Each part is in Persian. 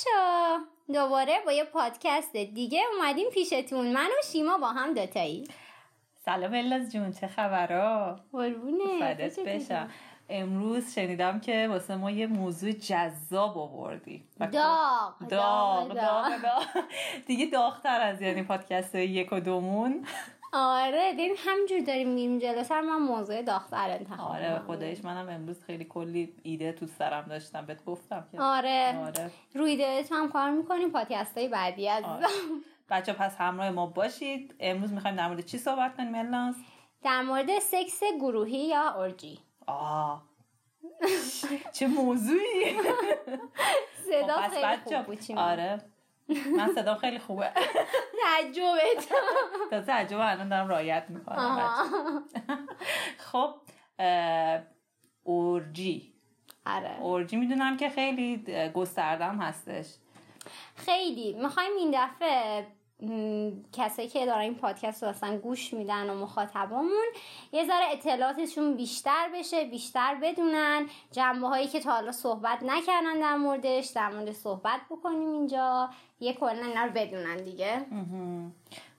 بچه دوباره با یه پادکست دیگه اومدیم پیشتون. من و شیما با هم دوتایی. سلام الاز جون چه خبرها قربونه بشم. امروز شنیدم که واسه ما یه موضوع جذاب آوردی. داغ داغ داغ داغ داغ. دیگه داغتر از یعنی پادکست یک و دومون. آره ببین همجور داریم میریم جلوتر من موضوع داغتر انتخاب آره. خدایش منم امروز خیلی کلی ایده تو سرم داشتم بهت گفتم که. آره. آره. روی ایده هم کار می‌کنیم پادکست های بعدی از آره. بچه پس همراه ما باشید. امروز می‌خوایم در مورد چی صحبت کنیم الناز در مورد سکس گروهی یا ارجی. آه چه موضوعی. صدا خب، خیلی خوب بود. آره. من صدام خیلی خوبه. تعجبت. تا تعجب الان دارم رایت می‌کنم. خب اورجی. آره. اورجی می‌دونم که خیلی گستردم هستش. خیلی. می‌خوایم این دفعه کسایی که دارن این پادکست رو اصلا گوش میدن و مخاطبامون یه ذره اطلاعاتشون بیشتر بشه بیشتر بدونن. جنبه هایی که تا حالا صحبت نکردن در موردش در مورد صحبت بکنیم اینجا. یه کلا اینا رو بدونن دیگه.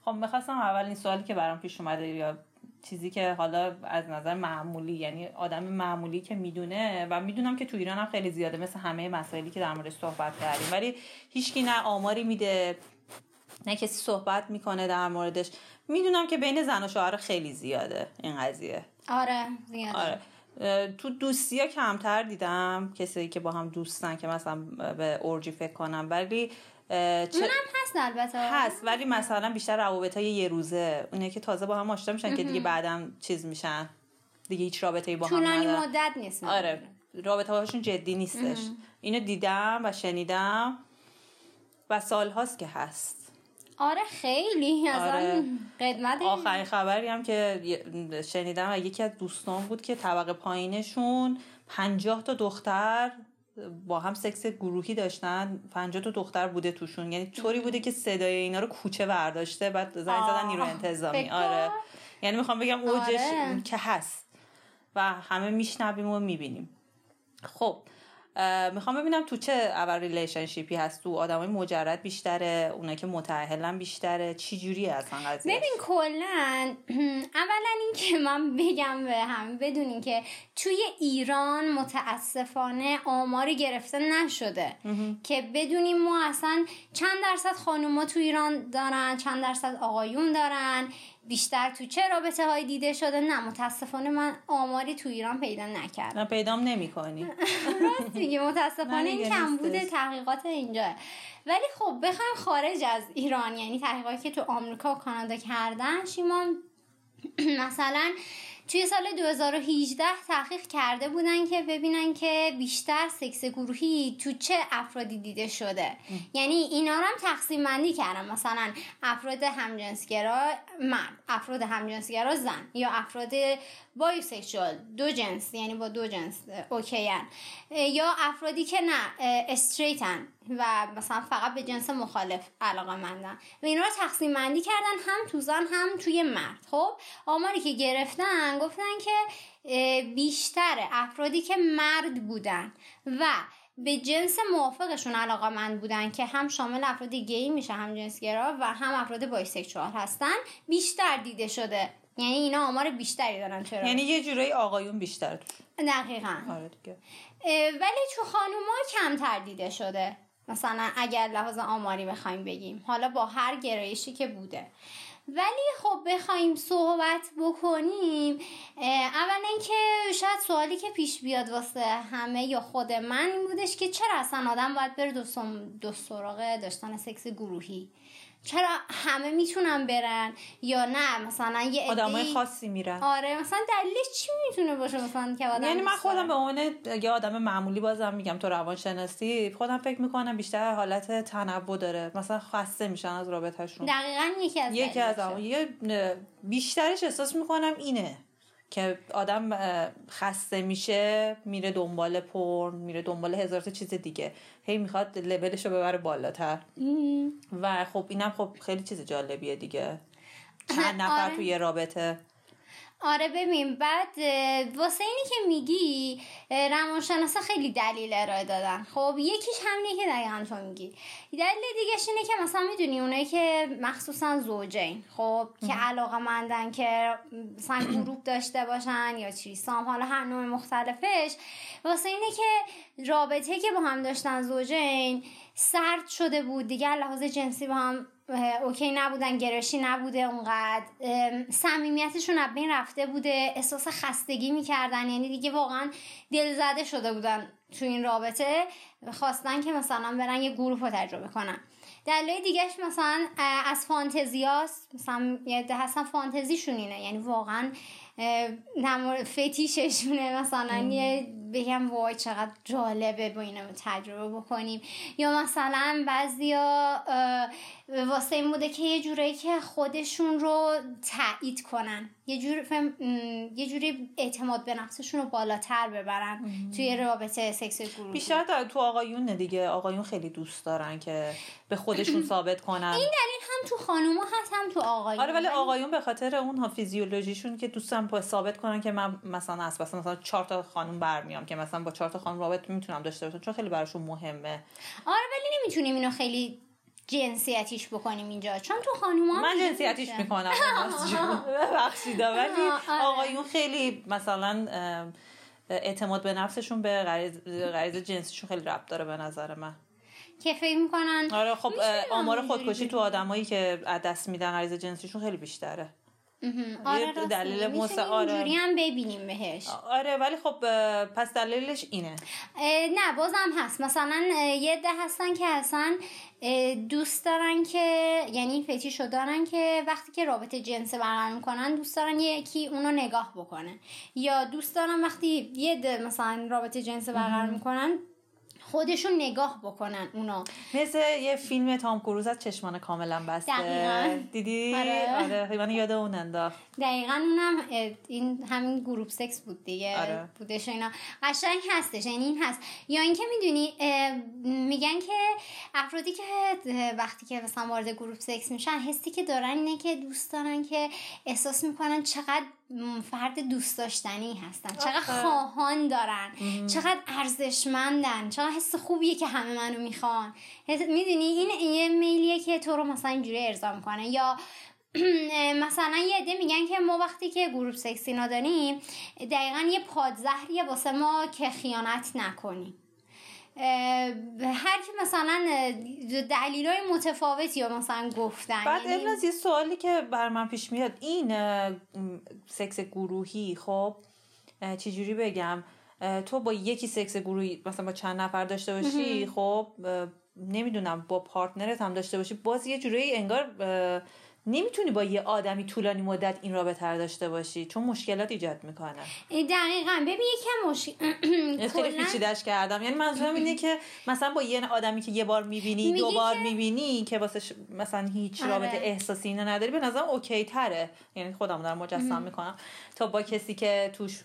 خب می‌خواستم اول این سوالی که برام پیش اومده یا چیزی که حالا از نظر معمولی یعنی آدم معمولی که می‌دونه و می‌دونم که تو ایران هم خیلی زیاده مثل همه مسائلی که در موردش صحبت کردیم. ولی هیچکی نه آماری میده نه کسی صحبت می‌کنه در موردش. می‌دونم که بین زن و شوهر خیلی زیاده این قضیه. آره زیاد آره. تو دوستی ها کمتر دیدم کسایی که با هم دوستن که مثلا به اورجی فکر کنم. ولی چه... اونم هست البته. هست ولی مثلا بیشتر روابط های یه روزه. اونه که تازه با هم آشنا میشن که دیگه بعدم چیز میشن. دیگه هیچ رابطه با هم طولانی مدت نیست آره رابطه هاشون جدی نیستش. اینو دیدم و شنیدم و سال هاست که هست. آره خیلی آره. قدمت آخرین خبری هم که شنیدم و یکی از دوستان بود که طبقه پایینشون پنجاه تا دختر با هم سکس گروهی داشتن پنجاه تا دختر بوده توشون یعنی طوری بوده که صدای اینا رو کوچه برداشته بعد زنگ زدن. نیرو انتظامی آره. یعنی می‌خوام بگم اوجش آره. که هست و همه میشنویم و می‌بینیم خب می‌خوام ببینم تو چه level relationship ی هست؟ تو آدمای مجرد بیشتره؟ اونایی که متأهلن بیشتره؟ چی جوری اصلا قضیه ببین کلا اولا این که من بگم به همه بدونین که توی ایران متاسفانه آماری گرفته نشده. که بدونیم ما اصلا چند درصد خانوما تو ایران دارن چند درصد آقایون دارن. بیشتر تو چه رابطه های دیده شده؟ نه متاسفانه من آماری تو ایران پیدا نکردم. نه پیدام نمی کنی راست میگی متاسفانه نه این کم بوده. تحقیقات اینجا. ولی خب بخوایم خارج از ایران یعنی تحقیقاتی که تو آمریکا و کانادا کردن شیمان مثلا توی سال 2018 تحقیق کرده بودن که ببینن که بیشتر سکس گروهی تو چه افرادی دیده شده. یعنی اینا رو هم تقسیم بندی کردن. مثلا افراد همجنسگرا مرد افراد همجنسگرا زن یا افراد بایوسکشوال دو جنس یعنی با دو جنس اه، اوکیان یا افرادی که نه استریتن. و مثلا فقط به جنس مخالف علاقه مندن. و اینا رو تقسیم بندی کردن هم تو زن هم توی مرد. خب؟ آماری که گرفتن گفتن که بیشتر افرادی که مرد بودن و به جنس موافقشون علاقه مند بودن که هم شامل افراد گی میشه هم جنسگرا و هم افراد بایسکشوال هستن بیشتر دیده شده. یعنی اینا آمار بیشتری دارن چرا؟ یعنی یه جورایی آقایون بیشتر. دقیقا. آره دیگه. ولی تو خانوما کمتر دیده شده. مثلا اگر لحاظ آماری بخوایم بگیم. حالا با هر گرایشی که بوده. ولی خب بخوایم صحبت بکنیم اه، اولا اینکه شاید سوالی که پیش بیاد واسه همه یا خود من این بودش که چرا اصلا آدم باید بره دو, داشتن سکس گروهی؟ چرا همه می‌تونن برن یا نه؟ مثلا یه آدمای خاصی میرن. آره مثلا دلیلش چی می‌تونه باشه مثلا که آدم یعنی من خودم؟ به عنوان یه آدم معمولی بازم میگم تو روانشناسی خودم فکر می‌کنم بیشتر حالت تنوع داره. مثلا خسته میشن از رابطهشون. دقیقا یکی از یکی از یه بیشترش احساس می‌کنم اینه. که آدم خسته میشه میره دنبال پرن میره دنبال هزار تا چیز دیگه هی می‌خواد لولش رو ببره بالاتر. و خب اینم خب خیلی چیز جالبیه دیگه چند نفر آره. توی یه رابطه آره ببین بعد واسه اینی که میگی روانشناسا خیلی دلیل ارائه دادن. خب یکیش همینه که دقیقا تو میگی. دلیل دیگهش اینه که مثلا می‌دونی اونایی که مخصوصا زوجین. خب که علاقه مندن که مثلا گروپ داشته باشن یا چی سام حالا هر نوع مختلفش. واسه اینه که رابطه که با هم داشتن زوجین سرد شده بود. دیگه لحاظ جنسی با هم اوکی نبودن گرشی نبوده اونقدر. صمیمیتشون از بین رفته بوده. احساس خستگی می‌کردن. یعنی دیگه واقعا دلزده شده بودن تو این رابطه. خواستن که مثلا برن یه گروه رو تجربه کنن. دلیل دیگهش مثلا از فانتزیاست مثلا یه هستن فانتزیشون اینه. یعنی واقعا فتیششونه مثلا یه بگم وای چقدر جالبه با اینو تجربه بکنیم. یا مثلا بعضیا واسه این بوده که یه جوری که خودشون رو تایید کنن. یه جور یه جوری اعتماد به نفسشون رو بالاتر ببرن توی رابطه سکس گروهی. بیشتر تو آقایون دیگه. آقایون خیلی دوست دارن که به خودشون ثابت کنن. این دلیل هم تو خانوما هست هم تو آقایون. آره ولی آقایون به خاطر اون فیزیولوژیشون که دوستم ثابت کنن که من مثلا اساسا مثلا چهار تا خانم برمیام که مثلا با چهار تا خانم رابطه می‌تونم داشته باشم چون خیلی براشون مهمه. آره ولی نمی‌تونیم اینو خیلی جنسیتیش بکنیم اینجا. چون تو خانوما من جنسیتیش می‌کنم ببخشید ولی. آقایون خیلی مثلا اعتماد به نفسشون به غریزه جنسیشون خیلی ربط داره به نظر من. که فکر می‌کنن آره خب آمار خودکشی تو آدمایی که دست میدن غریزه جنسیشون خیلی بیشتره. آره دلیل موس آره. هم ببینیم بهش. آره ولی خب پس دلیلش اینه. نه بازم هست. مثلا یه ده هستن که اصلا دوست دارن که یعنی فتیشو دارن که وقتی که رابطه جنس برقرار می‌کنن دوست دارن یکی اونو نگاه بکنه. یا دوست دارن وقتی یه مثلا رابطه جنس برقرار می‌کنن خودشون نگاه بکنن اونا. مثل یه فیلم تام کروز از چشمان کاملا بسته. دقیقا. دیدی؟ آره. آره یاد اون انداخت. دقیقا اونم این همین گروپ سکس بود دیگه. آره. بودش اینا. قشنگ هستش یعنی این هست. یا اینکه می‌دونی میگن که افرادی که وقتی که مثلا وارد گروپ سکس میشن حسی که دارن اینه که دوست دارن که احساس می‌کنن چقدر فرد دوست داشتنی هستن. چقدر خواهان دارن. چقدر ارزشمندن. چقدر حس خوبیه که همه منو می‌خوان. می‌دونی این یه میلیه که تو رو مثلا اینجوری ارضا می‌کنه. یا مثلا یه عده میگن که ما وقتی که گروپ سکسی نداریم دقیقا یه پادزهریه واسه ما که خیانت نکنیم. هر کی مثلا دلیل های متفاوتی یا مثلا گفتن بعد یعنی... یه سوالی که بر من پیش میاد این سکس گروهی خب چجوری بگم؟ تو با یکی سکس گروهی مثلا با چند نفر داشته باشی خب نمی‌دونم با پارتنرت هم داشته باشی باز یه جوری انگار نمی‌تونی با یه آدمی طولانی مدت این رابطه رو داشته باشی؟ چون مشکلات ایجاد می‌کنه دقیقا. ببین یکم مشکل خیلی پیچیدش کردم. یعنی منظورم اینه که مثلا با یه آدمی که یه بار می‌بینی دو بار می‌بینی که واسه مثلا هیچ آره. رابطه احساسی اینه نداری به نظرم اوکی تره. یعنی خودم دارم مجسم می‌کنم. تا با کسی که توش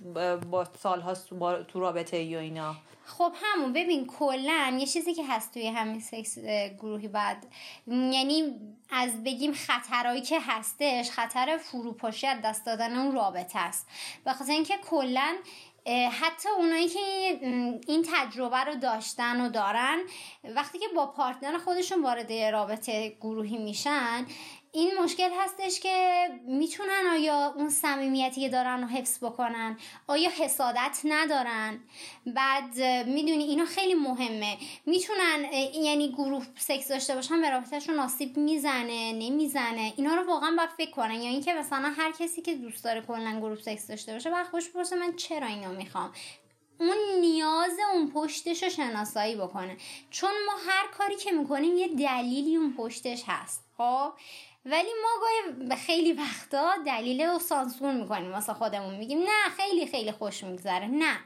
با سالهاست تو رابطه یا اینا. خب همون ببین کلا یه چیزی که هست توی همین سکس گروهی بعد یعنی از بگیم خطرهایی که هستش خطر فروپاشی از دست دادن اون رابطه است. به خاطر اینکه کلا حتی اونایی که این تجربه رو داشتن و دارن وقتی که با پارتنر خودشون وارد رابطه گروهی میشن این مشکل هستش که می‌تونن آیا اون صمیمیتی که دارن رو حفظ بکنن آیا حسادت ندارن؟ بعد می‌دونی اینا خیلی مهمه. می‌تونن یعنی گروه سکس داشته باشن به رابطهشون آسیب می‌زنه نمی‌زنه. اینا رو واقعا باید فکر کنن. یا اینکه مثلا هر کسی که دوست داره کلا گروه سکس داشته باشه بعد خوش بپرسه من چرا اینو می‌خوام؟ اون نیاز اون پشتش رو شناسایی بکنه. چون ما هر کاری که می‌کنیم یه دلیلی اون پشتش هست. خب؟ ولی ما گاهی خیلی وقتا دلیل رو سانسور می‌کنیم. واسه خودمون میگیم نه خیلی خیلی خوش میگذره. نه.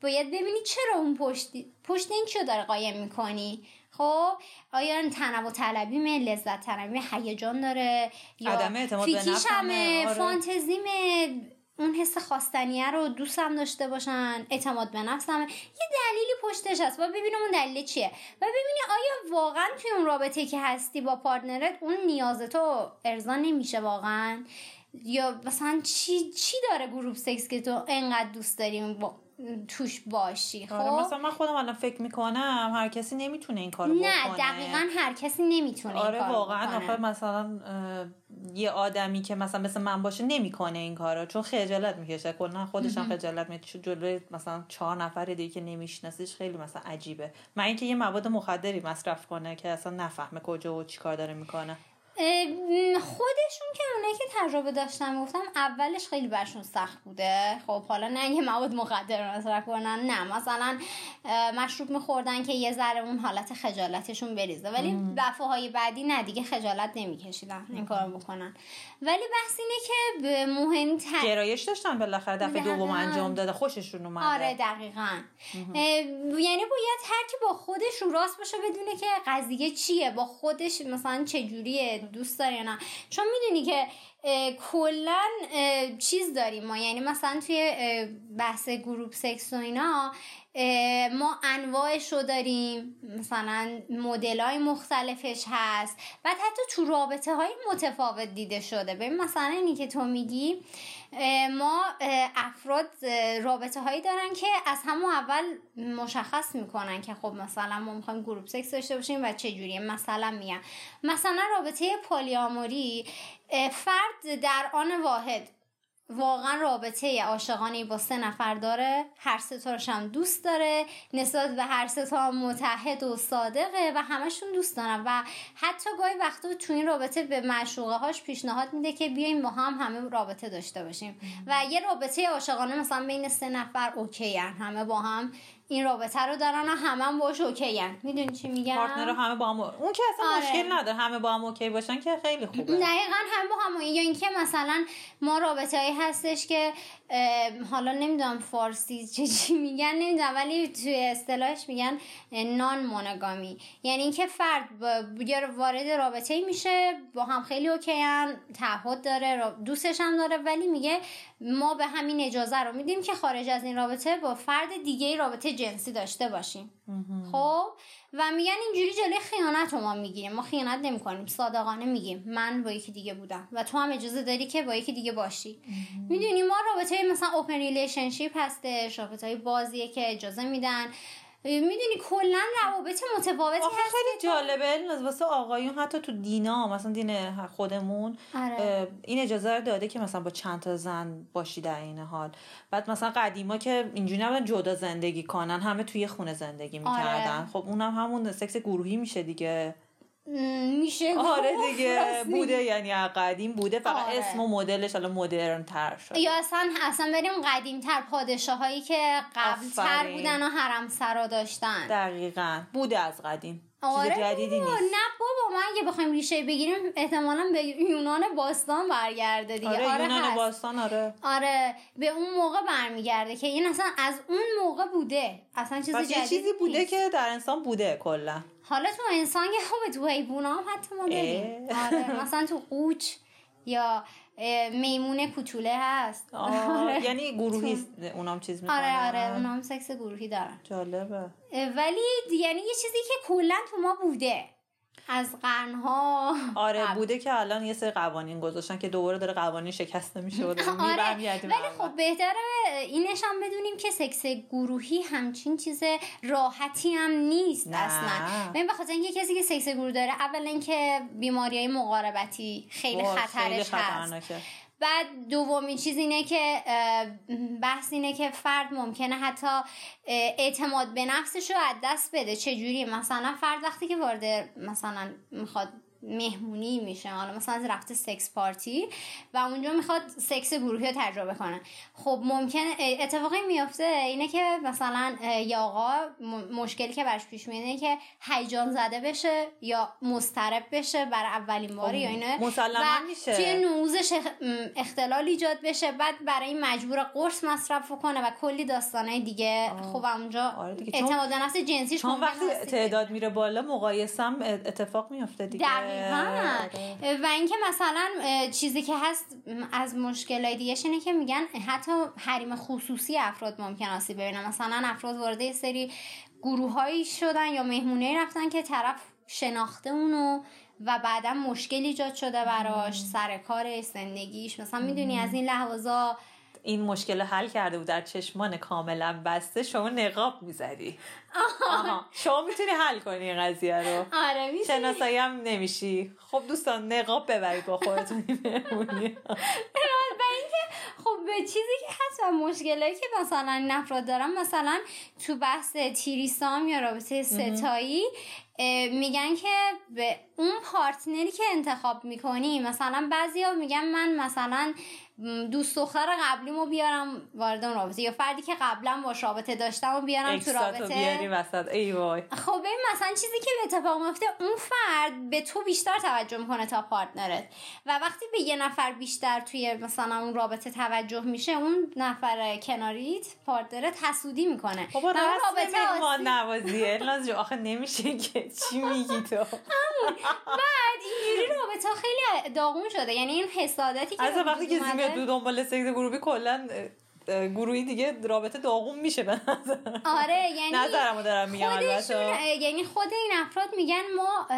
باید ببینی چرا اون پشت پشت این چی داره قایم می‌کنی. خب آیا تنوع طلبیمه لذت طلبی هیجان داره. یا فیتیشمه آره. فانتزیمه. اون حس خواستنیه رو دوستم داشته باشن اعتماد به نفسم یه دلیلی پشتش هست. و ببینم اون دلیل چیه. و ببینی آیا واقعا توی اون رابطه که هستی با پارتنرت اون نیاز تو ارضا نمیشه واقعا؟ یا مثلا چی چی داره گروپ سکس که تو انقدر دوست داری با توش باشی خب؟ آره مثلا من خودم الان فکر می‌کنم هر کسی نمی‌تونه این کارو بکنه. نه دقیقا هر کسی نمی‌تونه آره این کارو واقعا. آخه مثلا یه آدمی که مثلا مثل من باشه نمی‌کنه این کارو چون خجالت می‌کشه. کلا خودش هم خجالت می‌کشه. جلوی مثلا چهار نفر دیگه که نمیشناسیش خیلی مثلا عجیبه. من اینکه یه مواد مخدری مصرف کنه که اصلا نفهمه کجا و چیکار داره می‌کنه. خودشون که اونایی که تجربه داشتن گفتم اولش خیلی برشون سخت بوده. خب حالا نه اینکه مواد مخدر مصرف کنن نه. مثلا مشروب میخوردن که یه ذره اون حالت خجالتشون بریزه. ولی دفعه های بعدی نه دیگه خجالت نمیکشیدن این کار بکنن. ولی بحث اینه که مهمتر گرایش داشتن بالاخره دفعه دوم. انجام داده. خوششون اومده. آره دقیقا. یعنی باید هر کی با خودش رو راست باشه بدونه که قضیه چیه با خودش مثلا چجوریه دوست داره یا نه. چون می‌دونی که کلا چیز داریم ما. یعنی مثلا توی بحث گروپ سکس و اینا ما انواعش رو داریم. مثلا مدل های مختلفش هست. بعد حتی تو رابطه های متفاوت دیده شده. ببین مثلا اینی که تو میگی ما افراد رابطه هایی دارن که از همون اول مشخص می‌کنن که خب مثلا ما می‌خوایم گروپ سکس داشته باشیم و چه جوریه مثلا میگم مثلا رابطه polyamory اه، فرد در آن واحد واقعا رابطه عاشقانه با سه نفر داره. هر سه تاش هم دوست داره. نسبت به هر سه تا هم متعهد و صادقه و همشون دوست دارن و حتی گاهی وقتا تو این رابطه به معشوقه هاش پیشنهاد میده که بیایم با هم همه رابطه داشته باشیم. و یه رابطه عاشقانه مثلا بین سه نفر OK هن. همه با هم این رابطه رو دارن و همه هم باش OK هن. می‌دونی چی میگم؟ partner همه با هم اون که اصلا آره. مشکل نداره. همه با هم اوکی باشن که خیلی خوبه. دقیقا هم با هم یا اینکه مثلا ما رابطه هایی هستش که حالا نمی‌دونم فارسی چه چی میگن نمی‌دونم ولی توی اصطلاحش میگن نان مونوگامی. یعنی اینکه فرد وارد رابطه ای میشه با هم خیلی اوکی هم تعهد داره دوستش هم داره ولی میگه ما به همین اجازه رو میدیم که خارج از این رابطه با فرد دیگه رابطه جنسی داشته باشیم. خب؟ و میگن اینجوری جلوی خیانت رو ما می‌گیریم. ما خیانت نمی‌کنیم. صادقانه میگیم. من با یکی دیگه بودم. و تو هم اجازه داری که با یکی دیگه باشی. می‌دونی ما رابطه مثلا open relationship هستش. رابطه های بازیه که اجازه میدن. می‌دونی کلا روابط متفاوتی هست خیلی جالبه. واسه آقایون حتی تو دینا مثلا دین خودمون آره. این اجازه رو داده که مثلا با چند تا زن باشی در عین حال. بعد مثلا قدیما که اینجوری نبودن جدا زندگی کنن همه توی خونه زندگی می‌کردن. آره. خب اونم همون سکس گروهی میشه دیگه. میشه آره دیگه. بوده یعنی قدیم بوده فقط آره. اسم و مدلش حالا مدرن تر شد یا اصلا اصلا بریم قدیم تر پادشاه هایی که قبل تر. بودن و حرم سرا داشتن دقیقا بوده از قدیم آره جدیدی. نیست نه بابا ما اگه بخوایم ریشه بگیریم احتمالا به یونان باستان برگرده دیگه آره, آره, یونان هست. باستان آره آره به اون موقع برمیگرده که این اصلا از اون موقع بوده اصلا چیز جدید چیزی بوده نیست. که در انسان بوده کلا حالا تو انسان که خوبه تو حیوونا هم حتی ما داریم. آره مثلا تو قوچ یا میمون کوچوله هست. آه، یعنی گروهی اونام چیز می‌کنن. آره آره اونا هم سکس گروهی دارن. جالبه. ولی یعنی یه چیزی که کلا تو ما بوده. از قرنها آره قبل. بوده که الان یه سری قوانین گذاشتن که دوباره داره قوانین شکسته میشه آره ولی. خب بهتره اینش هم بدونیم که سکس گروهی همچین چیز راحتی هم نیست نه. اصلا ببین به خاطر اینکه کسی که سکس گروه داره اولا اینکه بیماری های مقاربتی خیلی خطرش خیلی هست بعد دومین چیز اینه که بحث اینه که فرد ممکنه حتی اعتماد به نفسش رو از دست بده. چجوری مثلا فرد وقتی که وارد مثلا می‌خواد مهمونی میشه حالا مثلا رفته سکس پارتی و اونجا می‌خواد سکس گروهی رو تجربه کنه خب ممکن اتفاقی میافته اینه که مثلا یه آقا مشکلی که برش پیش میاد که هیجان زده بشه یا مضطرب بشه برای اولین بار یا اینه. و میشه. توی نوزش اختلال ایجاد بشه. بعد برای این مجبور قرص مصرف کنه و کلی داستانه دیگه. خب اونجا آره اعتماد نفس جنسیش چون وقتی تعداد میره بالا مقایسم اتفاق میفته دیگه. و اینکه مثلا چیزی که هست از مشکلای دیگه اینه که میگن حتی حریم خصوصی افراد ممکن آسیب ببینن. مثلا افراد وارد سری گروههایی شدن یا مهمونه رفتن که طرف شناخته اونو و بعدا مشکل ایجاد شده براش سر کارش زندگیش. مثلا می‌دونی از این لحاظا این مشکل حل کرده بود در چشمان کاملا بسته شما نقاب می‌زدی. آها. شما می‌تونی حل کنی این قضیه رو. آره شناسایی هم نمیشی. خب دوستان نقاب ببرید با خودتون بمونی خب به چیزی که هست و مشکلی که مثلا این افراد دارم مثلا تو بحث تیریسام یا رابطه ستایی میگن که به اون پارتنری که انتخاب می‌کنی مثلا بعضی میگن من مثلا دوست دختر قبلیمو بیارم وارد اون رابطه یا فردی که قبلا با رابطه داشتم و بیارم تو رابطه. بیاری وسط. ای وای. خب این مثلا چیزی که به اتفاق میفته اون فرد به تو بیشتر توجه می‌کنه تا پارتنرت. و وقتی به یه نفر بیشتر توی مثلا اون رابطه توجه میشه اون نفر کناریت پارتنرت حسودی می‌کنه. بابا رابطه نوازیه آخه نمیشه که چی میگی تو؟ بعد اینجوری رابطه خیلی داغون شده. یعنی این حسادتی که از وقتی که زیمیه دو دنبال سکس گروهی کلا گروهی دیگه رابطه داغون میشه به نظر آره یعنی نظرمو دارم میگم یعنی خود این افراد میگن ما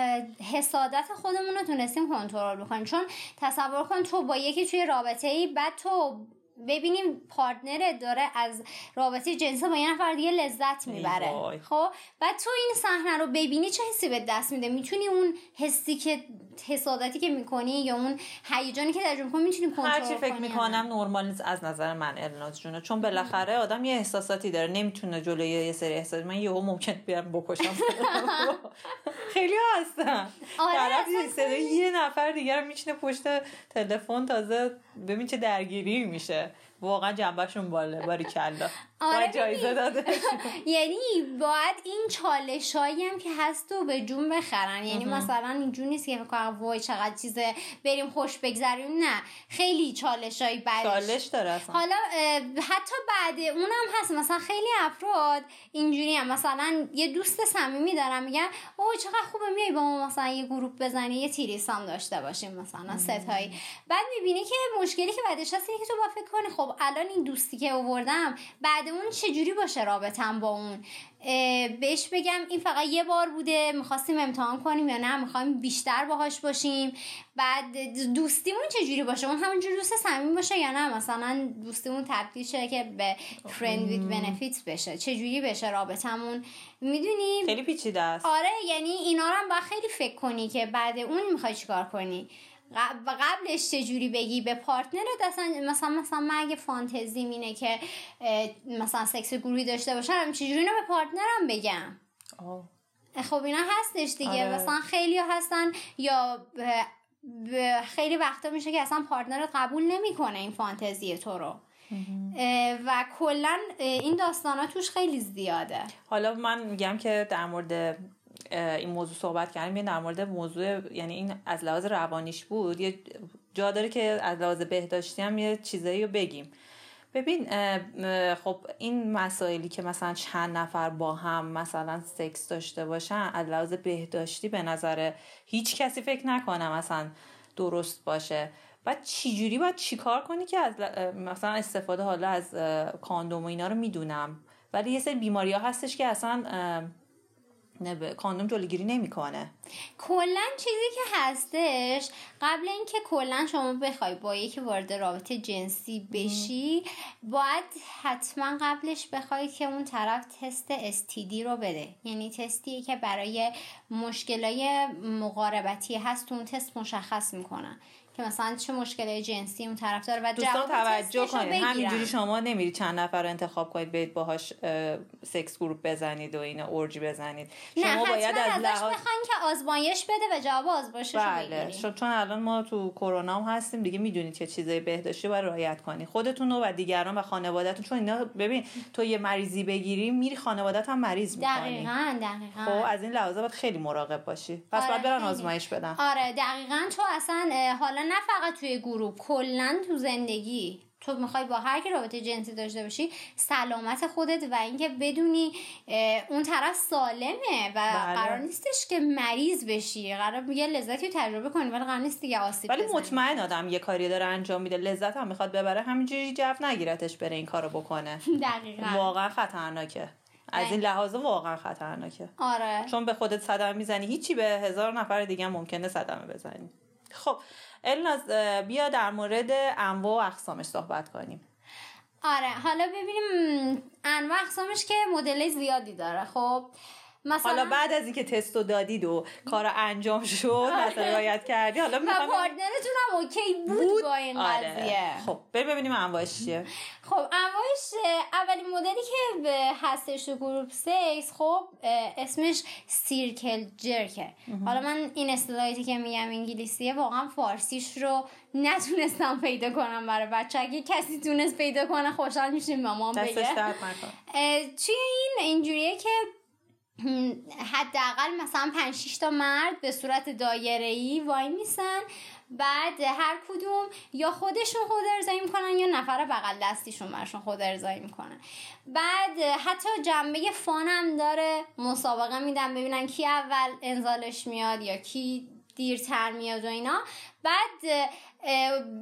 حسادت خودمون رو تونستیم کنترل بکنیم. چون تصور کن تو با یکی توی رابطه ای بعد تو ببینیم پارتنرت داره از رابطه جنسی با یه نفر دیگه لذت می‌بره. خب؟ بعد تو این صحنه رو ببینی چه حسی به دست میده؟ می‌تونی اون حسی که حسادتی که می‌کنی یا اون هیجانی که تجربه کنی می‌تونی کنترل هرچی فکر می‌کنم نرمال نیست. از نظر من الناز جونه چون بالاخره آدم یه احساساتی داره. نمی‌تونه جلوی یه سری احساس من یهو ممکن بیارم بکشم. خیلی هستن آره یه نفر دیگه رو میچینه پشت تلفن تازه ببین چه درگیری میشه. واقعا جنبشون باله باری کلا. آره جایزه داده یعنی باید این چالش هایی هم که هست و به جون بخرن. یعنی مثلا اینجور نیست که فکر وای چقدر چیزه بریم خوش بگذریم. نه خیلی چالش هایی چالش داره اصلا. حالا حتی بعد اونم هست. مثلا خیلی افراد اینجوری هم. مثلا یه دوست صمیمی دارم میگن او چقدر خوبه میای با ما مثلا یه گروپ بزنی یه تیریسام داشته باشیم مثلا ستایی. بعد می‌بینی که مشکلی که بعدش هست که تو با فکر کنی خب الان این دوستی که آوردم بعد اون چجوری باشه رابطم با اون؟ بهش بگم این فقط یه بار بوده می‌خواستیم امتحان کنیم یا نه می‌خوایم بیشتر باهاش باشیم. بعد دوستیمون چجوری باشه؟ اون همونجور دوست صمیم باشه یا نه؟ مثلا دوستیمون تبدیل شه که به friend with benefit بشه. چجوری بشه رابطمون؟ می‌دونی؟ خیلی پیچیده است. آره یعنی اینا رو هم باید خیلی فکر کنی که بعد اون می‌خوای چیکار کنی؟ و قبلش چجوری بگی به پارتنرت اصلا مثلا مثلا من اگه فانتزی اینه که مثلا سکس گروهی داشته باشم چجوری اینو به پارتنرم بگم؟ خب اینا هستش دیگه. آره. مثلا خیلی هستن یا خیلی وقتا میشه که اصلا پارتنرت قبول نمی‌کنه این فانتزی تو رو. و کلا این داستانا توش خیلی زیاده. حالا من میگم که در مورد این موضوع صحبت کردیم یه در مورد موضوع یعنی این از لحاظ روانیش بود یه جا داره که از لحاظ بهداشتی هم یه چیزایی رو بگیم. ببین خب این مسائلی که مثلا چند نفر با هم مثلا سکس داشته باشن از لحاظ بهداشتی به نظر هیچ کسی فکر نکنم مثلا درست باشه. بعد چجوری باید چیکار کنی که از مثلا استفاده حالا از کاندوم و اینا رو می‌دونم؟ ولی یه سری بیماری ها هستش که اصلا نه کاندوم جلوگیری نمی‌کنه. کلا چیزی که هستش قبل اینکه کلا شما بخوای با یکی وارد رابطه جنسی بشی باید حتما قبلش بخوای که اون طرف تست STD رو بده. یعنی تستیه که برای مشکلای مقاربتی هست اون تست مشخص می‌کنن. که مثلا چه مشکل جنسی اون طرف داره و دوستان توجه کنید. همینجوری شما نمیرید چند نفر رو انتخاب کنید برید باهاش سکس گروپ بزنید و این اورجی بزنید. شما نه باید از لحاظ که آزمایش بده و جواب آزمایشش بله چون الان ما تو کرونا هم هستیم دیگه می‌دونید که چیزای بهداشتی باید رعایت کنید خودتون و دیگران و خانوادهتون چون اینا ببین تو یه مریضی بگیری میری خانوادت هم مریض می‌کنی. دقیقاً دقیقاً. خب از این لحاظ باید خیلی مراقب باشی. پس آره باید برن آزمایش بدن. آره دقیقاً تو اصلا حالا نه فقط توی گروه کلا تو زندگی. تو می‌خوای با هر کی رابطه جنسی داشته باشی سلامت خودت و اینکه بدونی اون طرف سالمه و بله. قرار نیستش که مریض بشی. قرار میگه لذتی رو تجربه کنی ولی قرار نیست دیگه آسیب ولی مطمئن آدم یه کاری داره انجام میده. لذت هم می‌خواد ببره همینجوری جو نگیرتش بره این کارو بکنه. دقیقا. واقعا خطرناکه. از این لحاظ واقعا خطرناکه. آره. چون به خودت صدمه می‌زنی. هیچی به هزار نفر دیگه ممکنه صدمه بزنی. خب الناز بیا در مورد انواع و اقسامش صحبت کنیم. آره حالا ببینیم انواع اقسامش که مدل زیادی داره خب؟ مثلا حالا بعد از اینکه تستو دادید و کار انجام شد مثلا رعایت کردی حالا و پارتنرتون هم اوکی بود, بود؟ با این آره. قضیه. خب ببینیم انواعش چیه. خب انواعش اولین مدلی که به هستش تو group sex خب اسمش circle jerk ه. حالا من این اصطلاحاتی که میگم انگلیسیه واقعا فارسیش رو نتونستم پیدا کنم برای بچه. اگه کسی تونست پیدا کنه خوشحال میشیم بهمون بگه. چیه این؟ اینجوریه که حداقل مثلا 5 تا مرد به صورت دایره ای وای میسن. بعد هر کدوم یا خودشون خود ارزایی می‌کنن یا نفر بغل دستیشون برشون خود ارزایی می‌کنن. بعد حتی جنبه فان هم داره. مسابقه میدن ببینن کی اول انزالش میاد یا کی دیرتر میاد و اینا. بعد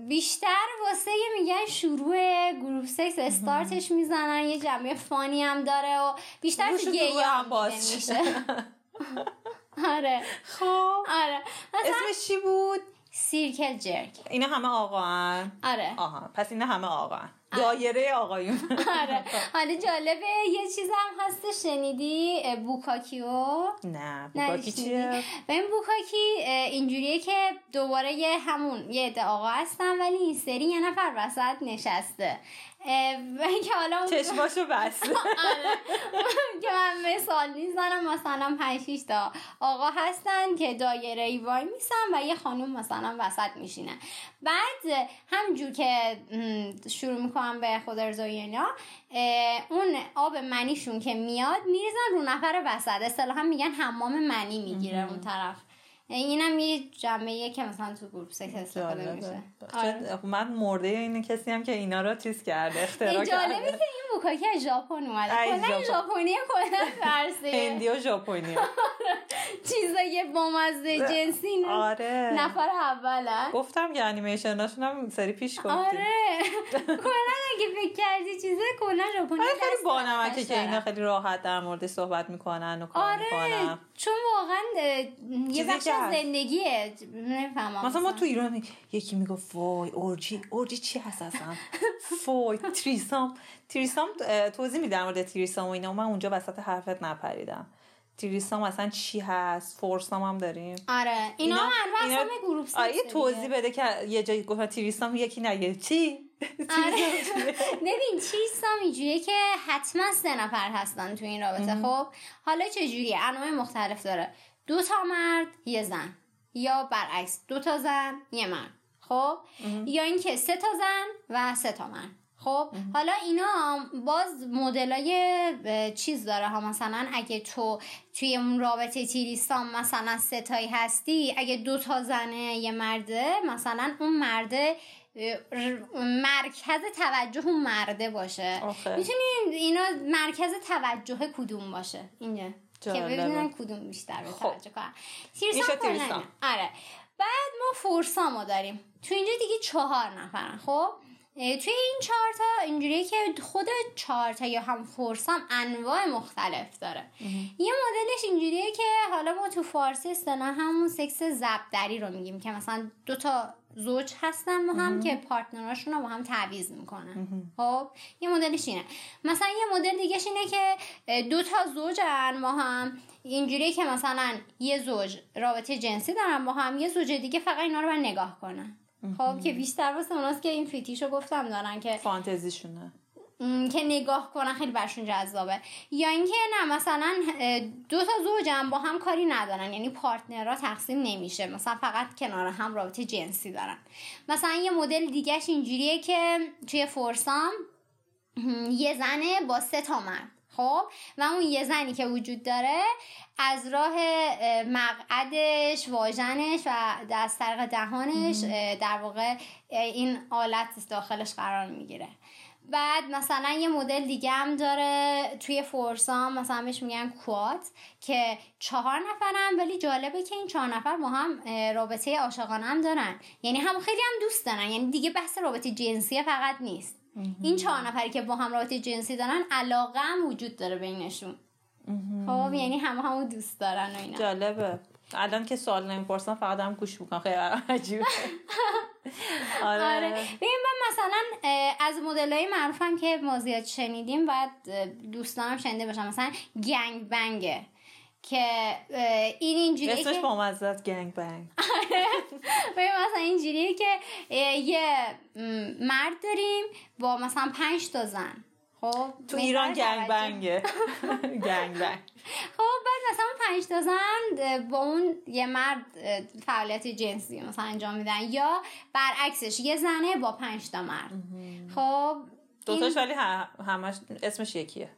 بیشتر واسه میگن شروع گروپ سکس استارتش می‌زنن. یه جمعه فانی هم داره و بیشتر تو هم باز میشه. آره. خب. آره. اسمش چی بود؟ سیرکل جرک. اینا همه آقا آره. آها. پس اینا همه آقا دایره آقایون. آره. حالا جالبه یه چیز هم هست شنیدی بوکاکیو نه بوکاکی چیه؟ به این بوکاکی اینجوریه که دوباره یه همون یه عده آقا هستن ولی این سری یه نفر وسط نشسته. که حالا چشماشو بس آره. که من مثال می‌زنم مثلا 5 تا آقا هستن که دایره ای وای میسن و یه خانوم مثلا وسط میشینه بعد همجور که شروع می‌کنم به خود اینا اون آب منیشون که میاد میریزن رو نفر وسط. اصطلاحا میگن حمام منی می‌گیره اون طرف. اینم یه جمعه که مثلا تو گروپ سکس استفاده میشه. آره. من مرده این کسی هم که اینا رو تیز کرده اختراع کرده جالبه که این بوکاکی از ژاپن اومده. کلا ژاپنی کلا فرسه هندی و ژاپنی. چیزای بامزه جنسی آره. نفر اوله. گفتم که انیمیشناشون هم سری پیش گفتیم آره. کلا اگه فکر کردی چیزه کلا ژاپنی خیلی بانمکه که اینا خیلی راحت در مورد صحبت می‌کنن و کار آره. می‌کنن. چون واقعا یه بخش از زندگیه نفهمم مثلا ما تو ایران یکی می‌گفت وای اورجی اورجی چی هست اصلا؟ فوی تریسام تریسام توضیح میدم مورد تریسام و اینا؟ من اونجا وسط حرفت نپریدم. تریسام اصلا چی هست؟ فورسام هم داریم. آره. اینا, اینا هم گروپ آره توضیح بده که یه جایی گفت تریسام یکی نگه چی؟ آره. ببین تریسام اینجوریه که حتما سه نفر هستن تو این رابطه خب؟ حالا چجوریه؟ انواع مختلف داره. دو تا مرد یه زن. یا برعکس دو تا زن یه مرد. خب؟ یا اینکه سه تا زن و سه تا مرد. خب؟ حالا اینا باز مدلای چیز داره ها. مثلا اگه تو توی اون رابطه تیریستان مثلا ستایی هستی اگه دو تا زنه یه مرده مثلا اون مرده مرکز توجه اون مرده باشه. می‌تونین اینا مرکز توجه کدوم باشه؟ اینجا که ببینن کدوم بیشتر به خب. توجه کنن تیرسان آره بعد ما فورسامو داریم تو اینجا دیگه چهار نفرن خب توی این چهارتا اینجوریه که خود چهارتا یا هم فورسام انواع مختلف داره یه مدلش اینجوریه که حالا ما تو فارسی اصطلاح همون سکس زبدری رو میگیم که مثلا دو تا زوج هستن با هم که پارتنراشون رو با هم تعویض می‌کنن. خب یه مدلش اینه. مثلا یه مدل دیگهش اینه که دو تا زوجن با هم. اینجوریه که مثلا یه زوج رابطه جنسی دارن با هم یه زوج دیگه فقط اینا رو نگاه کنن. خب که بیشتر واسه اوناست که این فیتیشو گفتم دارن که فانتزیشونه. که نگاه کنن خیلی برشون جذابه. یا اینکه نه مثلا دو تا زوجم با هم کاری ندارن. یعنی پارتنرها تقسیم نمیشه. مثلا فقط کنار هم رابطه جنسی دارن. مثلا یه مدل دیگهش اینجوریه که توی فورسام یه زنه با سه تا مرد. خب؟ و اون یه زنی که وجود داره از راه مقعدش واژنش و از طریق دهانش در واقع این آلت داخلش قرار می‌گیره. بعد مثلا یه مدل دیگه هم داره توی فورسام مثلا بهش میگن کوات که چهار نفرن ولی جالبه که این چهار نفر با هم رابطه عاشقانه هم دارن. یعنی هم خیلی هم دوست دارن یعنی دیگه بحث رابطه جنسی فقط نیست. این چهار نفری که با هم رابطه جنسی دارن علاقه هم وجود داره بینشون. خب یعنی همه همو دوست دارن و اینا. جالبه. الان که سوال نمی‌پرسم فقط هم گوش می‌کنم. خیلی عجیبه. آره. آره. ببین من مثلا از مدل های معروفم که ما زیاد شنیدیم باید دوستانم شنیده باشم مثلا گنگ بنگه که این اینجوریه اسمش با مزدت گنگ بنگ. ببین مثلا اینجوریه که یه مرد داریم با مثلا پنج تا زن. خب تو ایران گنگ بنگه. گنگ بنگ. خب بعد مثلا پنج تا زن با اون یه مرد فعالیت جنسی مثلا انجام میدن. یا برعکسش یه زنه با پنج تا مرد. خب دوتاش ولی همش اسمش یکیه.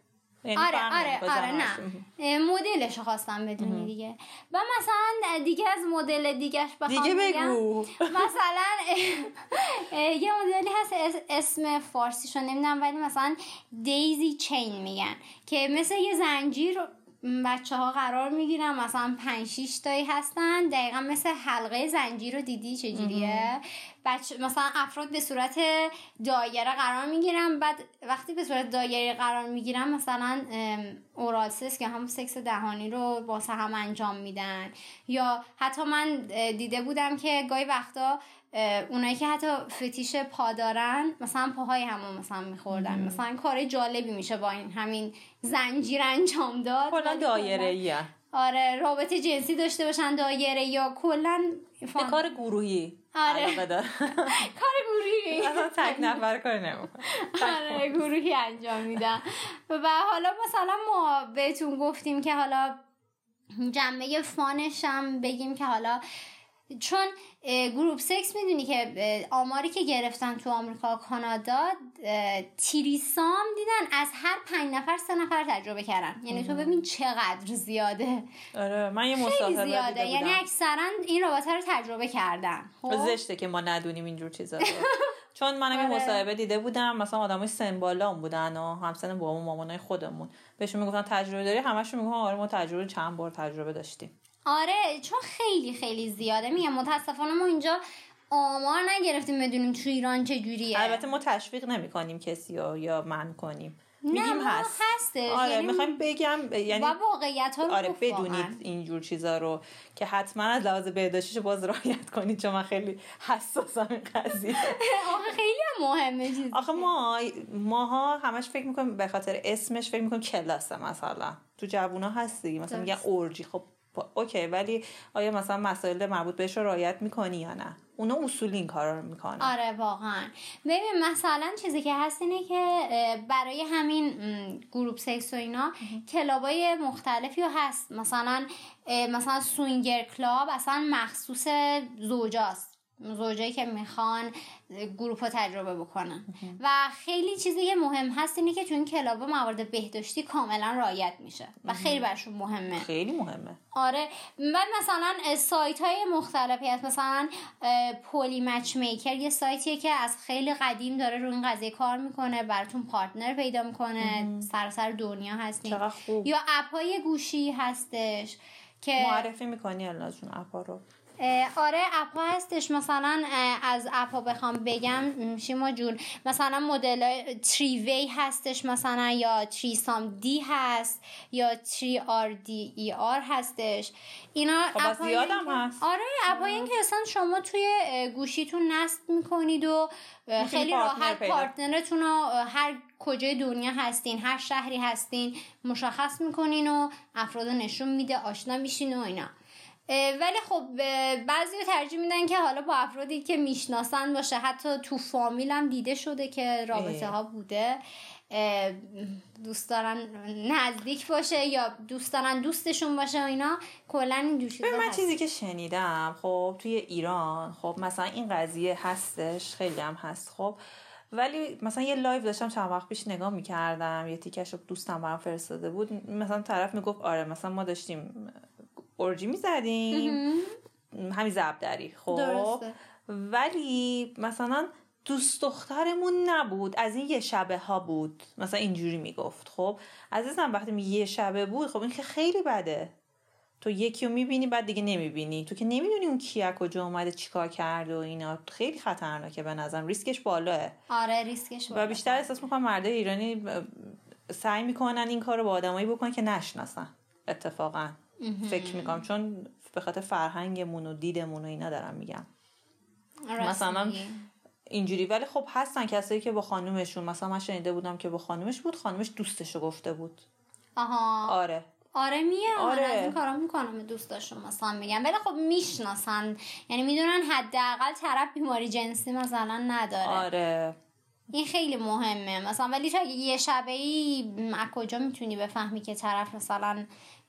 یعنی آره آره آره نه. مدلش خواستم بدونی دیگه. و مثلا دیگه از مدل دیگهش بخوام دیگه بگو. مثلا یه مدلی هست اسم فارسیشو نمی‌دونم ولی مثلا دیزی چین میگن. که مثل یه زنجیر بچه ها قرار می‌گیرن مثلا پنج شیش تایی هستن. دقیقا مثل حلقه زنجیر رو دیدی چجوریه؟ بچه مثلا افراد به صورت دایره قرار می‌گیرن بعد وقتی به صورت دایره قرار می‌گیرن مثلا اورالسیس که هم سکس دهانی رو با هم انجام میدن. یا حتی من دیده بودم که گاهی وقتا اونایی که حتی فتیش پا دارن مثلا پاهای همون مثلا میخوردن. مثلا کار جالبی میشه با این همین زنجیر انجام داد. کلا دایره آره رابطه جنسی داشته باشن دایره یا کلا به کار گروهی. آره. کار گروهی. تک نفر کار آره گروهی انجام میدن و حالا مثلا ما بهتون گفتیم که حالا جنبه فانش هم بگیم که حالا چون گروپ سکس می‌دونی که آماری که گرفتن تو آمریکا کانادا تیریسام دیدن از هر پنج نفر سه نفر تجربه کردن. یعنی تو ببین چقدر زیاده. آره من یه خیلی زیاده. یعنی اکثرا این رابطه رو تجربه کردن. خب؟ زشته که ما ندونیم اینجور چیزا رو. چون منم این آره. مصاحبه دیده بودم مثلا آدمای سن بالا بودن و همسن بابا مامانای خودمون. بهشون می‌گفتن تجربه داری؟ همشون می‌گفتن آره ما تجربه چند بار تجربه داشتیم. آره چون خیلی خیلی زیاده. میگم متاسفانه ما اینجا آمار نگرفتیم بدونیم تو ایران چجوریه. البته ما تشویق نمی کنیم کسی رو یا من کنیم. میگیم هست. هسته آره یعنی می‌خوایم بگم یعنی و واقعیت ها رو آره بدونید اینجور چیزا رو که حتما از لحاظ بهداشتیش باز رعایت کنید چون من خیلی حساسم این قضیه. آخه خیلی مهمه چیز آخه ما ماها همش فکر می‌کنیم به خاطر اسمش فکر می‌کنیم کلاسه مثلا. تو جوونا هستی مثلا میگن اورجی خب اوکی ولی آیا مثلا مسائل مربوط بهش رو رعایت می‌کنی یا نه؟ اونا اصولی این کارا رو می‌کنن. آره واقعا. ببین مثلا چیزی که هست اینه که برای همین group sex و اینا club ای مختلفی هست. مثلا مثلا swinger club اصلا مخصوص زوجاست. زوجایی که می‌خوان group ها تجربه بکنن. و خیلی چیزی که مهم هست اینه که تو این club موارد بهداشتی کاملا رعایت میشه و خیلی براشون مهمه. خیلی مهمه. آره. بعد مثلا سایت های مختلفی هست. مثلا Poly Matchmaker یه سایتیه که از خیلی قدیم داره رو این قضیه کار می‌کنه براتون پارتنر پیدا می‌کنه. سراسر دنیا هستین یا اپ های گوشی هستش که معرفی می‌کنی الان اپ رو. آره اپ هستش. مثلا از اپ ها بخوام بگم شیما جون مثلا مدل Threeway هستش مثلا یا Threesome دی هست یا Three R D E R هستش. اینا خب اپ هست. آره اپ که اصلا شما توی گوشیتون نصب می‌کنید و خیلی راحت پارتنرتون رو هر کجای دنیا هستین هر شهری هستین مشخص می‌کنین و افراد نشون میده آشنا میشین و اینا. ولی خب بعضی ترجیح میدن که حالا با افرادی که می‌شناسن باشه. حتی تو فامیل هم دیده شده که رابطه ها بوده. دوست دارن نزدیک باشه یا دوست دارن دوستشون باشه و اینا. کلا اینجور چیزا من چیزی که شنیدم خب توی ایران خب مثلا این قضیه هستش خیلی هم هست خب. ولی مثلا یه live داشتم چند وقت پیش نگاه می‌کردم یه تیکش رو دوستم برام فرستاده بود. مثلا طرف می‌گفت آره مثلا ما داشتیم orgy می‌زدیم. همین ضربدری. خب. ولی مثلا دوست دخترمون نبود. از این یه شبه ها بود. مثلا اینجوری می‌گفت. خب. عزیزم وقتی یه شبه بود خب این که خیلی بده. تو یکی رو می‌بینی بعد دیگه نمی‌بینی. تو که نمی‌دونی اون کی از کجا اومده چیکار کرده و اینا. خیلی خطرناکه به نظرم. ریسکش بالاه. آره ریسکش و بیشتر احساس می‌کنم مرده ایرانی سعی می‌کنن این کار رو با آدمایی بکنن که نشناسن. اتفاقا. فکر می‌کنم. چون به خاطر فرهنگمون و دیدمون و اینا دارم میگم. مثلا اینجوری ولی خب هستن کسایی که با خانومشون مثلا من شنیده بودم که با خانومش بود خانومش دوستشو گفته بود. آها. آره. آره میه آره. از این کارا می‌کنم دوستاشون مثلا میگم. ولی خب می‌شناسن. یعنی می‌دونن حداقل طرف بیماری جنسی مثلا نداره. آره. این خیلی مهمه. مثلا ولی تو اگه یه شبه ای از کجا می‌تونی بفهمی که طرف مثلا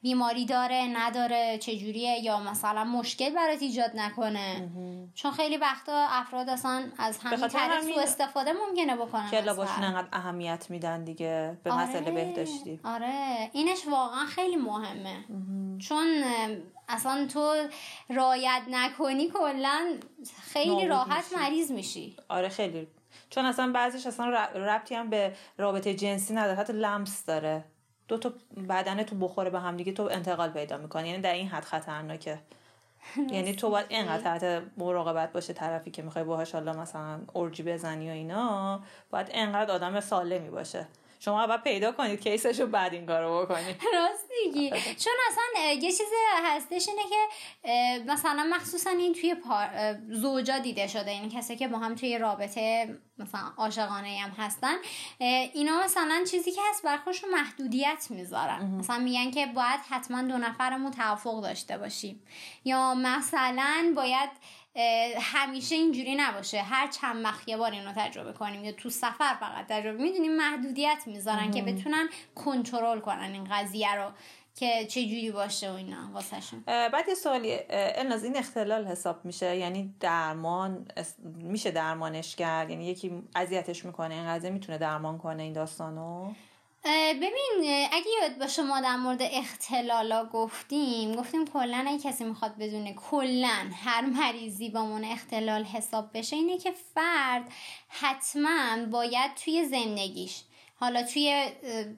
بیماری داره نداره چجوریه یا مثلا مشکل برات ایجاد نکنه. چون خیلی وقتا افراد اصلا از همین طریق همین- سو استفاده ممکنه بکنن که از باشون فرد. انقدر اهمیت میدن دیگه به آره. مسئله بهداشتی. آره. اینش واقعا خیلی مهمه. چون اصلا تو رایت نکنی کلا خیلی راحت میشی. مریض میشی. آره خیلی. چون اصلا بعضیش اصلا ربطی هم به رابطه جنسی نداره حتی لمس داره. دو تا بدن تو بخوره به هم دیگه تو انتقال پیدا می‌کنی. یعنی در این حد خطرناکه. یعنی تو باید اینقدر تحت مراقبت باشه طرفی که می‌خوای باهاش حالا مثلا اورجی بزنی و اینا. باید اینقدر آدم سالمی باشه. شما اول پیدا کنید کیسشو بعد این کارو بکنید راست میگی. چون اصلا یه چیز هستش اینه که مثلا مخصوصا این توی زوجا دیده شده. این کسی که با هم توی رابطه مثلا عاشقانه هم هستن. اینا مثلا چیزی که هست بر خودشون محدودیت می‌ذارن. مثلا میگن که باید حتما دو نفرمون توافق داشته باشیم. یا مثلا باید همیشه اینجوری نباشه. هر چند وقت یه بار اینو تجربه کنیم یا تو سفر فقط تجربه می‌دونیم محدودیت می‌ذارن که بتونن کنترل کنن این قضیه رو که چه جوری باشه و اینا واسهشون. بعد یه سوالی الناز این اختلال حساب میشه؟ یعنی درمان میشه درمانش کرد؟ یعنی یکی اذیتش می‌کنه این قضیه می‌تونه درمان کنه این داستانو؟ ببین اگه یاد باشه ما در مورد اختلالا گفتیم گفتیم کلا اگه کسی می‌خواد بدونه کلا هر مریضی با من اختلال حساب بشه اینه که فرد حتما باید توی زندگیش حالا توی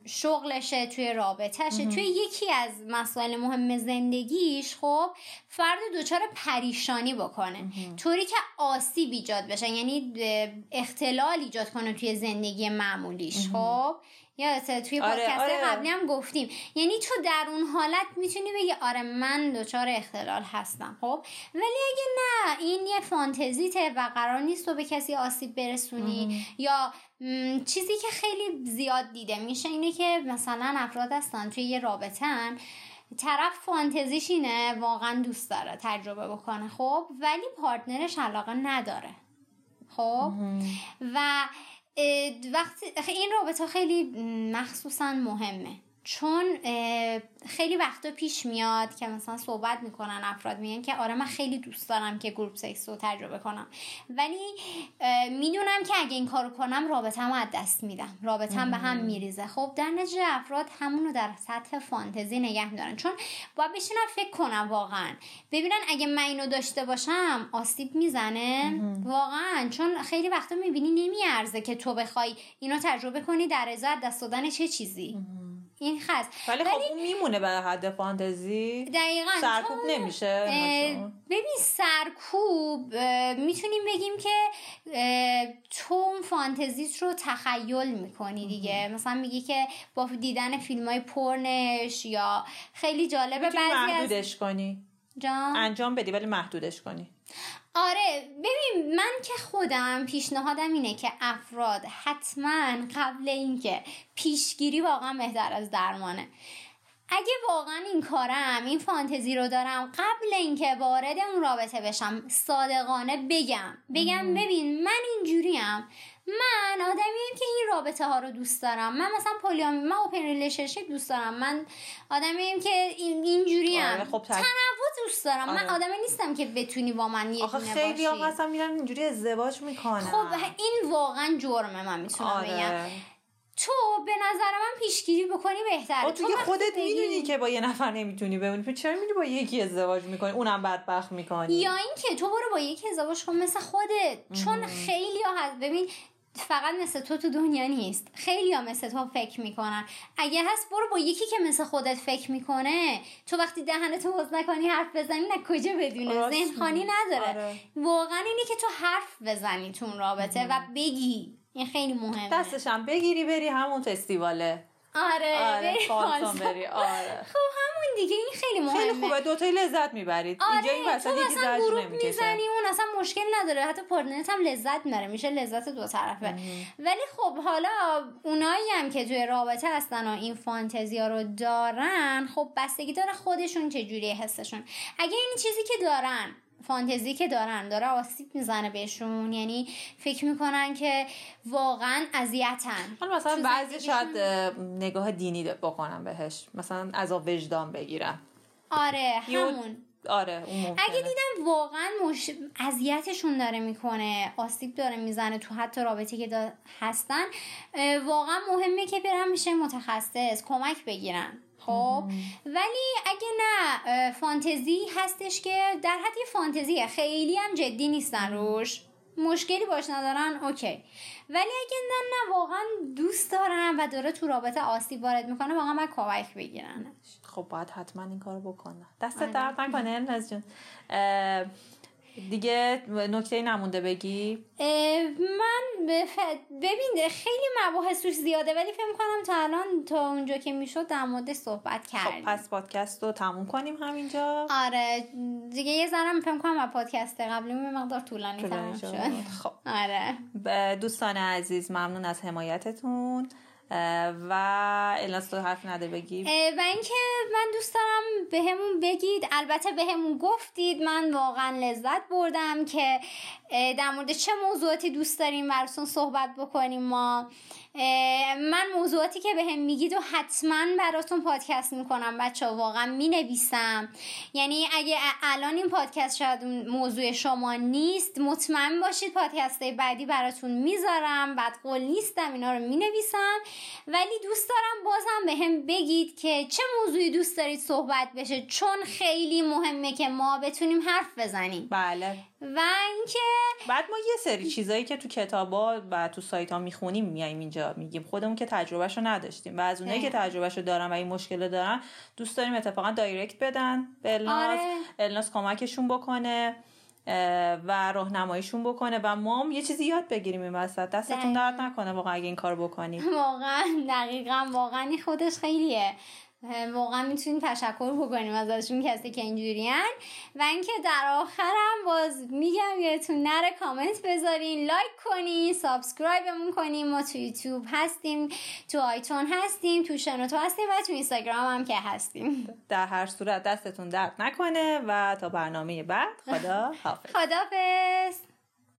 شغلشه توی رابطهشه توی یکی از مسائل مهم زندگیش خب فرد دچار پریشانی بکنه. طوری که آسیب ایجاد بشه یعنی اختلال ایجاد کنه توی زندگی معمولیش خب. یادته توی آره، پادکست آره. قبلی هم گفتیم. یعنی تو در اون حالت می‌تونی بگی آره من دچار اختلال هستم خب؟ ولی اگه نه این یه فانتزیته و قرار نیست تو به کسی آسیب برسونی یا م، چیزی که خیلی زیاد دیده میشه اینه که مثلا افراد هستن توی یه رابطن طرف فانتزیش اینه واقعا دوست داره تجربه بکنه خب؟ ولی پارتنرش علاقه نداره خب؟ و وقتی این رابطه خیلی مخصوصا مهمه. چون خیلی وقتا پیش میاد که مثلا صحبت می‌کنن افراد میگن که آره من خیلی دوست دارم که گروپ سکس رو تجربه کنم. ولی می‌دونم که اگه این کارو کنم رابطم از دست میدم. رابطم به هم میریزه. خب در نتیجه افراد همون رو در سطح فانتزی نگه میدارن. چون باید بشینن فکر کنم واقعا. ببینن اگه من اینو داشته باشم آسیب می‌زنه. واقعا. چون خیلی وقتا می‌بینی نمیارزه که تو بخوای اینو تجربه کنی در ازای از دست دادن چه چیزی. این خست ولی خب اون میمونه به حد فانتزی. دقیقا سرکوب نمیشه. ببین سرکوب می‌تونیم بگیم که تو اون فانتزیت رو تخیل می‌کنی دیگه. مثلا میگی که با دیدن فیلم های پرنش یا خیلی جالبه بعضی از محدودش کنی. جان؟ انجام بدی ولی محدودش کنی. آره ببین من که خودم پیشنهادم اینه که افراد حتما قبل اینکه پیشگیری واقعا بهتر از درمانه. اگه واقعا این کارم این فانتزی رو دارم قبل اینکه وارد اون رابطه بشم صادقانه بگم. بگم ببین من اینجوریم. من آدمیم که این رابطه ها رو دوست دارم. من مثلا poly امی من open relationship دوست دارم. من آدمیم که این اینجوریم. آره، خب تنوع دوست دارم. من آره. آدمی نیستم که بتونی با من یه آخه خیلی باشی. هستن میرن اینجوری ازدواج می‌کنن. خب این واقعا جرمه من می‌تونم بگم. آره تو به نظر من پیشگیری بکنی بهتره. آه، تو تو که خودت بگی- می‌دونی که با یه نفر نمی‌تونی بمونی. پس چرا میری با یکی ازدواج می‌کنی؟ اونم بدبخت می‌کنی. یا اینکه تو برو با یکی ازدواج کن مثل خودت. چون خیلی ها هست. ببین فقط مثل تو تو دنیا نیست. خیلی ها مثل تو فکر می‌کنن. اگه هست برو با یکی که مثل خودت فکر می‌کنه. تو وقتی دهنتو باز نکنی حرف بزنی نه کجا بدونه؟ ذهن خانی. نداره. آره. واقعا اینه که تو حرف بزنی تو اون رابطه و بگی. این خیلی مهمه. دستشم بگیری بری همون فستیواله. آره, آره فالتون فالس. بری آره. خب همون دیگه این خیلی مهمه. خیلی خوبه دوتایی لذت می‌برید. اینجا این آره وسط یکی نمی‌کشه. می‌زنی اون اصلا مشکل نداره. حتی پارتنرت هم لذت می‌بره میشه لذت دو طرفه. ولی خب حالا اونایی هم که توی رابطه هستن و این فانتزی ها رو دارن خب بستگی داره خودشون چجوری حسشون. اگه این چیزی که دارن فانتزی که دارن داره آسیب می‌زنه بهشون. یعنی فکر می‌کنن که واقعا اذیتن. حالا مثلا بعضی شاید اه، نگاه دینی بکنم بهش. مثلا از وجدان بگیرم آره همون. آره اون. اگه دیدم واقعا مش... اذیتشون داره می‌کنه آسیب داره می‌زنه تو حتی رابطه که دا... هستن واقعا مهمه که برن میشه متخصص کمک بگیرن. خب ولی اگه نه فانتزی هستش که در حد یه فانتزیه. خیلی هم جدی نیستن روش. مشکلی باش ندارن اوکی. ولی اگه نه نه واقعا دوست دارن و داره تو رابطه آسیب وارد می‌کنه واقعا من کمک بگیرن خب باید حتما این کارو بکنم دست آره. درد نکنه الناز جون. دیگه نکته نمونده بگی؟ من به ف- ببین خیلی مباحث توش زیاده ولی فکر کنم تا الان تا اونجا که می‌شد در مورد صحبت خب کردیم. پس پادکست رو تموم کنیم همینجا. آره دیگه یه ذرم فکر کنم پادکست قبلی یه مقدار طولانی طولانی شد. خب. آره. دوستان عزیز ممنون از حمایتتون. و الناس تو حرف نده بگی؟ و اینکه من دوست دارم بهمون بگید. البته بهمون گفتید. من واقعا لذت بردم که در مورد چه موضوعاتی دوست داریم براتون صحبت بکنیم ما. من موضوعاتی که بهم میگید و حتما براتون پادکست می‌کنم بچه واقعا می‌نویسم. یعنی اگه الان این پادکست شاید موضوع شما نیست مطمئن باشید پادکست بعدی براتون می‌ذارم. بعد قول نیستم اینا رو می‌نویسم. ولی دوست دارم بازم به بگید که چه موضوعی دوست دارید صحبت بشه چون خیلی مهمه که ما بتونیم حرف بزنیم. بله. و اینکه بعد ما یه سری چیزایی که تو کتابا و تو سایت ها می‌خونیم میایم اینجا میگیم. خودمون که تجربهشو نداشتیم. و از اونایی که تجربهشو دارن و این مشکل رو دارن دوست داریم اتفاقا direct بدن به الناس آره. الناز کمکشون بکنه و راهنماییشون بکنه. و ما هم یه چیزی یاد بگیریم این وسط. دستتون. درد نکنه واقعا اگه این کار بکنیم واقعا دقیقا واقعا. خودش خیلیه. واقعا می‌تونیم تشکر بکنیم ازشون کسی که اینجورین و اینکه در آخرم باز میگم یادتون نره کامنت بذارین لایک کنین subscribe مون کنین ما تو یوتیوب هستیم تو آیتون هستیم تو شنوتو هستیم و تو اینستاگرام هم که هستیم. در هر صورت دستتون درد نکنه و تا برنامه بعد خدا حافظ. خدافظ